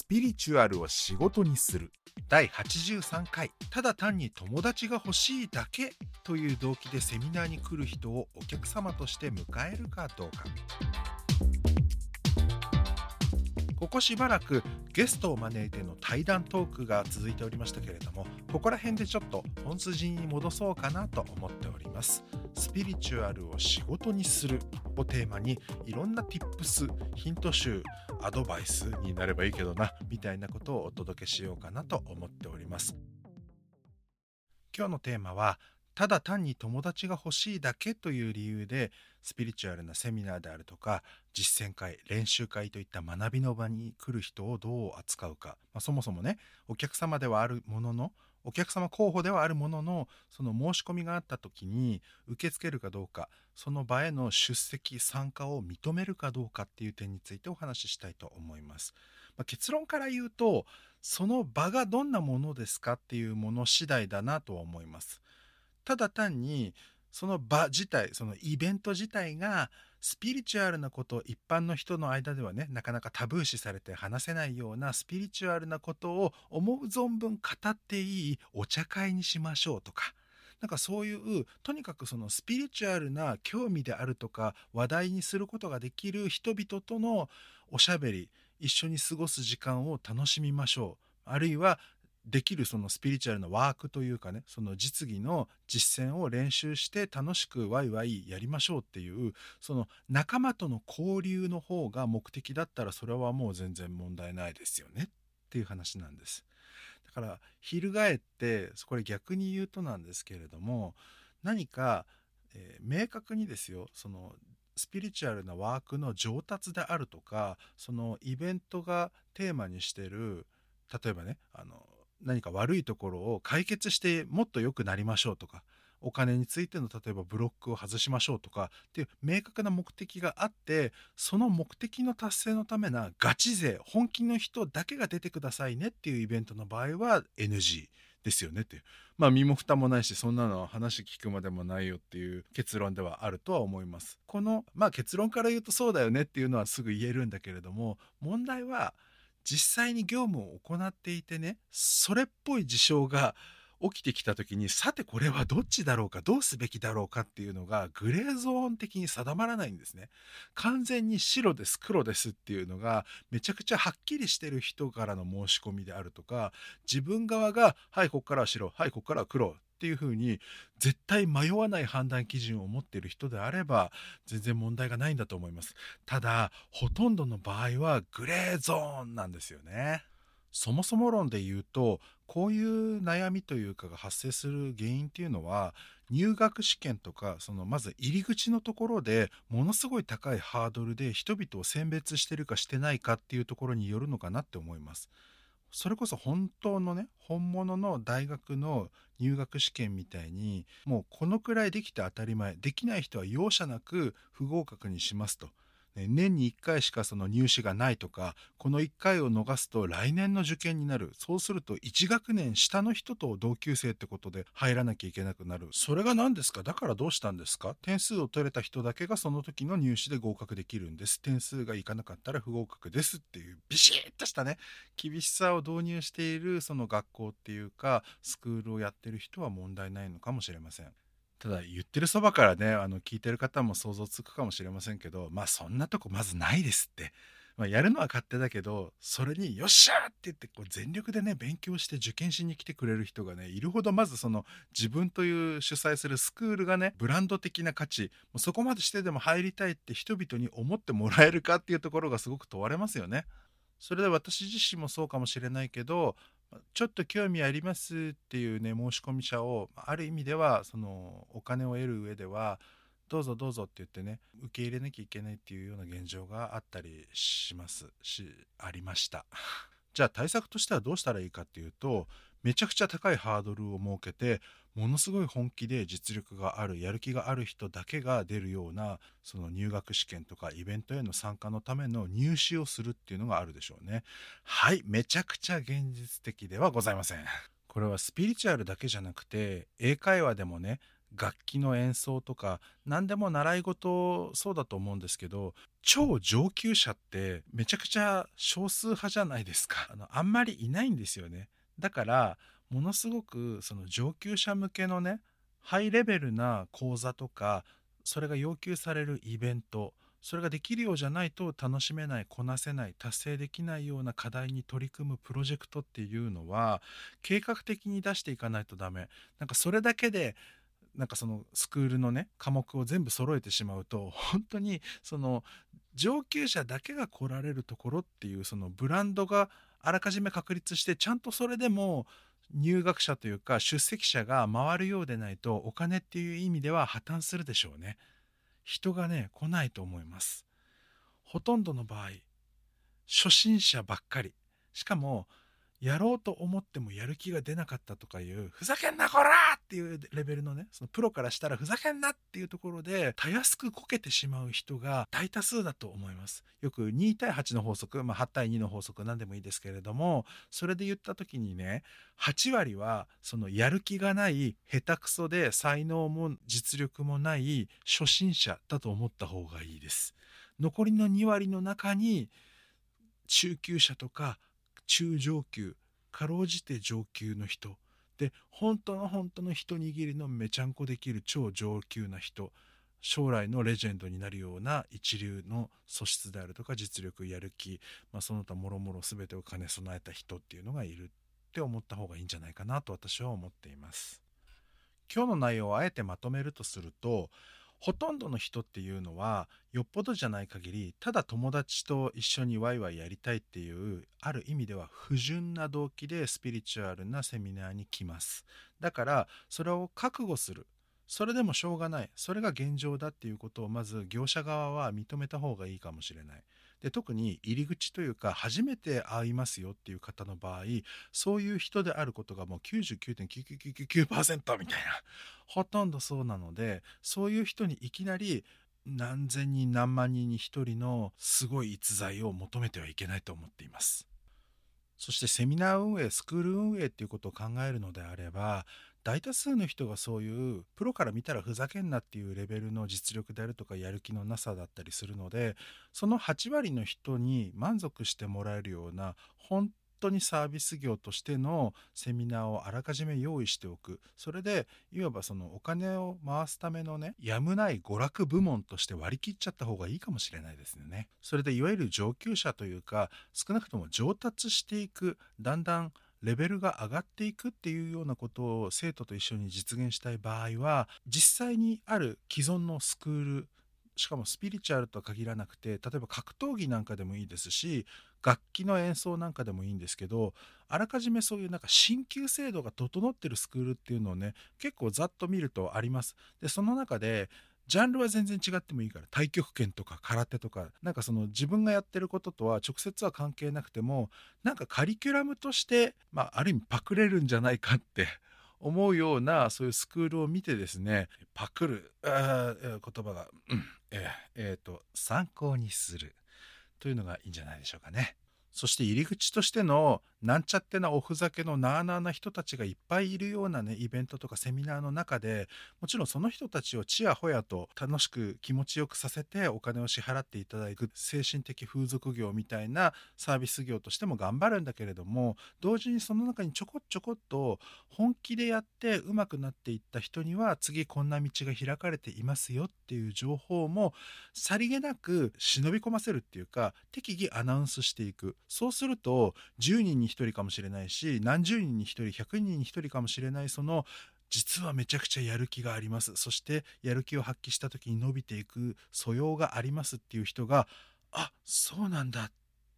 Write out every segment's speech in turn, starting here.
スピリチュアルを仕事にする。第83回。ただ単に友達が欲しいだけ。という動機でセミナーに来る人をお客様として迎えるかどうか。ここしばらくゲストを招いての対談トークが続いておりましたけれどもここら辺でちょっと本筋に戻そうかなと思っております。スピリチュアルを仕事にするをテーマにいろんな tips ヒント集アドバイスになればいいけどなみたいなことをお届けしようかなと思っております。今日のテーマはただ単に友達が欲しいだけという理由でスピリチュアルなセミナーであるとか実践会練習会といった学びの場に来る人をどう扱うか、まあ、そもそもねお客様ではあるもののお客様候補ではあるもののその申し込みがあった時に受け付けるかどうかその場への出席参加を認めるかどうかっていう点についてお話ししたいと思います。まあ、結論から言うとその場がどんなものですかっていうもの次第だなとは思います。ただ単にその場自体そのイベント自体がスピリチュアルなこと一般の人の間ではねなかなかタブー視されて話せないようなスピリチュアルなことを思う存分語っていいお茶会にしましょうとかなんかそういうとにかくそのスピリチュアルな興味であるとか話題にすることができる人々とのおしゃべり一緒に過ごす時間を楽しみましょう。あるいはできるそのスピリチュアルなワークというかねその実技の実践を練習して楽しくワイワイやりましょうっていうその仲間との交流の方が目的だったらそれはもう全然問題ないですよねっていう話なんです。だから翻ってこれ逆に言うとなんですけれども何か、えー、明確にですよそのスピリチュアルなワークの上達であるとかそのイベントがテーマにしてる例えばねあの何か悪いところを解決してもっと良くなりましょうとかお金についての例えばブロックを外しましょうとかっていう明確な目的があってその目的の達成のためなガチ勢本気の人だけが出てくださいねっていうイベントの場合は NG ですよねっていう。まあ身も蓋もないしそんなの話聞くまでもないよっていう結論ではあるとは思います。このまあ結論から言うとそうだよねっていうのはすぐ言えるんだけれども問題は実際に業務を行っていてねそれっぽい事象が起きてきた時にさてこれはどっちだろうかどうすべきだろうかっていうのがグレーゾーン的に定まらないんですね。完全に白です黒ですっていうのがめちゃくちゃはっきりしてる人からの申し込みであるとか自分側がはいここからは白はいここからは黒っていうふうに絶対迷わない判断基準を持っている人であれば全然問題がないんだと思いますただほとんどの場合はグレーゾーンなんですよねそもそも論で言うとこういう悩みというかが発生する原因っていうのは入学試験とかそのまず入り口のところでものすごい高いハードルで人々を選別してるかしてないかっていうところによるのかなって思います。それこそ本当のね本物の大学の入学試験みたいにもうこのくらいできて当たり前できない人は容赦なく不合格にしますと。年に1回しかその入試がないとかこの1回を逃すと来年の受験になる。そうすると1学年下の人と同級生ってことで入らなきゃいけなくなる。それが何ですか？だからどうしたんですか？点数を取れた人だけがその時の入試で合格できるんです。点数がいかなかったら不合格ですっていうビシッとしたね厳しさを導入しているその学校っていうかスクールをやってる人は問題ないのかもしれません。ただ言ってるそばからねあの聞いてる方も想像つくかもしれませんけどまあそんなとこまずないですって。まあ、やるのは勝手だけどそれに「よっしゃ!」って言ってこう全力でね勉強して受験しに来てくれる人がねいるほどまずその自分という主催するスクールがねブランド的な価値もうそこまでしてでも入りたいって人々に思ってもらえるかっていうところがすごく問われますよね。それで私自身もそうかもしれないけどちょっと興味ありますっていうね申し込み者をある意味ではそのお金を得る上ではどうぞどうぞって言ってね受け入れなきゃいけないっていうような現状があったりしますしありました。じゃあ対策としてはどうしたらいいかっていうとめちゃくちゃ高いハードルを設けてものすごい本気で実力があるやる気がある人だけが出るようなその入学試験とかイベントへの参加のための入試をするっていうのがあるでしょうね。はいめちゃくちゃ現実的ではございません。これはスピリチュアルだけじゃなくて英会話でもね楽器の演奏とか何でも習い事そうだと思うんですけど超上級者ってめちゃくちゃ少数派じゃないですか。あのあんまりいないんですよね。だからものすごくその上級者向けのねハイレベルな講座とかそれが要求されるイベントそれができるようじゃないと楽しめないこなせない達成できないような課題に取り組むプロジェクトっていうのは計画的に出していかないとダメ。なんかそれだけでなんかそのスクールのね科目を全部揃えてしまうと本当にその上級者だけが来られるところっていうそのブランドがあらかじめ確立してちゃんとそれでも入学者というか出席者が回るようでないとお金っていう意味では破綻するでしょうね。人がね来ないと思います。ほとんどの場合初心者ばっかりしかもやろうと思ってもやる気が出なかったとかいうふざけんなこらっていうレベルのねそのプロからしたらふざけんなっていうところでたやすくこけてしまう人が大多数だと思います。よく2対8の法則、まあ、8対2の法則何でもいいですけれどもそれで言った時にね8割はそのやる気がない下手くそで才能も実力もない初心者だと思った方がいいです。残りの2割の中に中級者とか中上級かろうじて上級の人。で本当の本当の一握りのめちゃんこできる超上級な人。将来のレジェンドになるような一流の素質であるとか実力やる気、まあ、その他もろもろ全てを兼ね備えた人っていうのがいるって思った方がいいんじゃないかなと私は思っています。今日の内容をあえてまとめるとするとほとんどの人っていうのはよっぽどじゃない限りただ友達と一緒にワイワイやりたいっていうある意味では不純な動機でスピリチュアルなセミナーに来ます。だからそれを覚悟する。それでもしょうがない。それが現状だっていうことをまず業者側は認めた方がいいかもしれない。で特に入り口というか初めて会いますよっていう方の場合そういう人であることがもう99.9999%みたいなほとんどそうなのでそういう人にいきなり何千人何万人に一人のすごい逸材を求めてはいけないと思っています。そしてセミナー運営スクール運営っていうことを考えるのであれば大多数の人がそういうプロから見たらふざけんなっていうレベルの実力であるとかやる気のなさだったりするのでその8割の人に満足してもらえるような本当にサービス業としてのセミナーをあらかじめ用意しておく。それでいわばそのお金を回すためのねやむない娯楽部門として割り切っちゃった方がいいかもしれないですよね。それでいわゆる上級者というか少なくとも上達していくだんだんレベルが上がっていくっていうようなことを生徒と一緒に実現したい場合は実際にある既存のスクールしかもスピリチュアルとは限らなくて例えば格闘技なんかでもいいですし楽器の演奏なんかでもいいんですけどあらかじめそういうなんか進級制度が整ってるスクールっていうのをね結構ざっと見るとあります。でその中でジャンルは全然違ってもいいから太極拳とか空手とかなんかその自分がやってることとは直接は関係なくてもなんかカリキュラムとしてまあある意味パクれるんじゃないかって思うようなそういうスクールを見てですねパクるあ言葉が、うん、え、えー、と参考にするというのがいいんじゃないでしょうかね。そして入り口としてのなんちゃってなおふざけのなあなあな人たちがいっぱいいるようなねイベントとかセミナーの中でもちろんその人たちをちやほやと楽しく気持ちよくさせてお金を支払っていただく精神的風俗業みたいなサービス業としても頑張るんだけれども同時にその中にちょこちょこっと本気でやってうまくなっていった人には次こんな道が開かれていますよっていう情報もさりげなく忍び込ませるっていうか適宜アナウンスしていく。そうすると10人に1人かもしれないし何十人に1人100人に1人かもしれないその実はめちゃくちゃやる気がありますそしてやる気を発揮した時に伸びていく素養がありますっていう人があそうなんだっ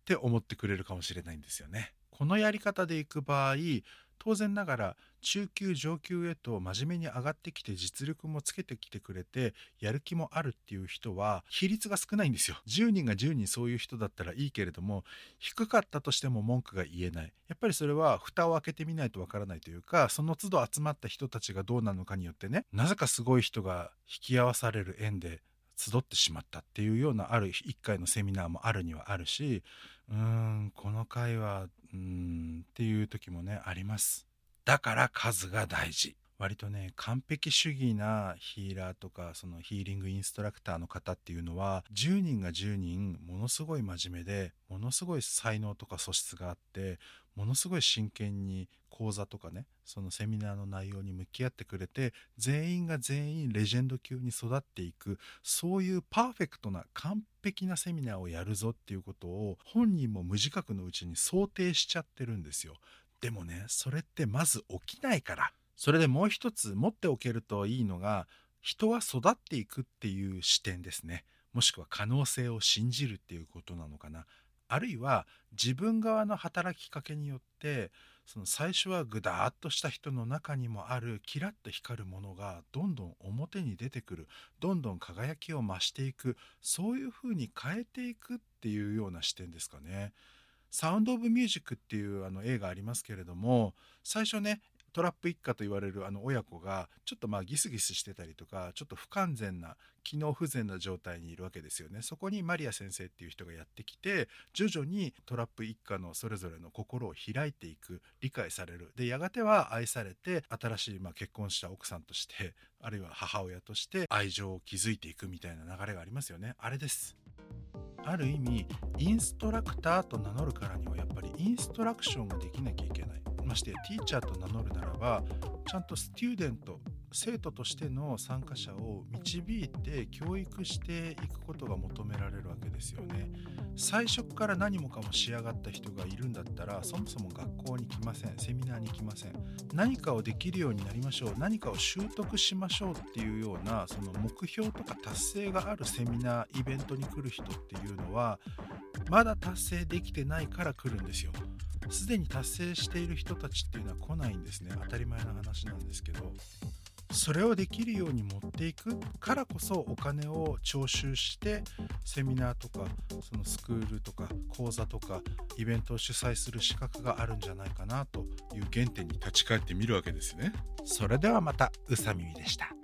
て思ってくれるかもしれないんですよね。このやり方でいく場合当然ながら中級上級へと真面目に上がってきて実力もつけてきてくれてやる気もあるっていう人は比率が少ないんですよ。10人が10人そういう人だったらいいけれども低かったとしても文句が言えない。やっぱりそれは蓋を開けてみないとわからないというかその都度集まった人たちがどうなのかによってねなぜかすごい人が引き合わされる縁で集ってしまったっていうようなある1回のセミナーもあるにはあるしうーんこの回はうんっていう時もねあります。だから数が大事。割とね完璧主義なヒーラーとかそのヒーリングインストラクターの方っていうのは10人が10人ものすごい真面目でものすごい才能とか素質があってものすごい真剣に講座とかねそのセミナーの内容に向き合ってくれて全員が全員レジェンド級に育っていくそういうパーフェクトな完璧なセミナーをやるぞっていうことを本人も無自覚のうちに想定しちゃってるんですよ。でもねそれってまず起きないから。それでもう一つ持っておけるといいのが人は育っていくっていう視点ですねもしくは可能性を信じるっていうことなのかなあるいは自分側の働きかけによってその最初はぐだーっとした人の中にもあるキラッと光るものがどんどん表に出てくるどんどん輝きを増していくそういうふうに変えていくっていうような視点ですかね。サウンド・オブ・ミュージックっていうあの映画ありますけれども最初ねトラップ一家と言われるあの親子がちょっとまあギスギスしてたりとかちょっと不完全な機能不全な状態にいるわけですよね。そこにマリア先生っていう人がやってきて徐々にトラップ一家のそれぞれの心を開いていく理解される。でやがては愛されて新しいまあ結婚した奥さんとしてあるいは母親として愛情を築いていくみたいな流れがありますよね。あれです。ある意味インストラクターと名乗るからにはやっぱりインストラクションができなきゃいけない。ましてティーチャーと名乗るならばちゃんとスチューデント生徒としての参加者を導いて教育していくことが求められるわけですよね。最初から何もかも仕上がった人がいるんだったらそもそも学校に来ません。セミナーに来ません。何かをできるようになりましょう。何かを習得しましょうっていうようなその目標とか達成があるセミナーイベントに来る人っていうのはまだ達成できてないから来るんですよ。すでに達成している人たちっていうのは来ないんですね当たり前の話なんですけどそれをできるように持っていくからこそお金を徴収してセミナーとかそのスクールとか講座とかイベントを主催する資格があるんじゃないかなという原点に立ち返ってみるわけですね。それではまた宇佐美でした。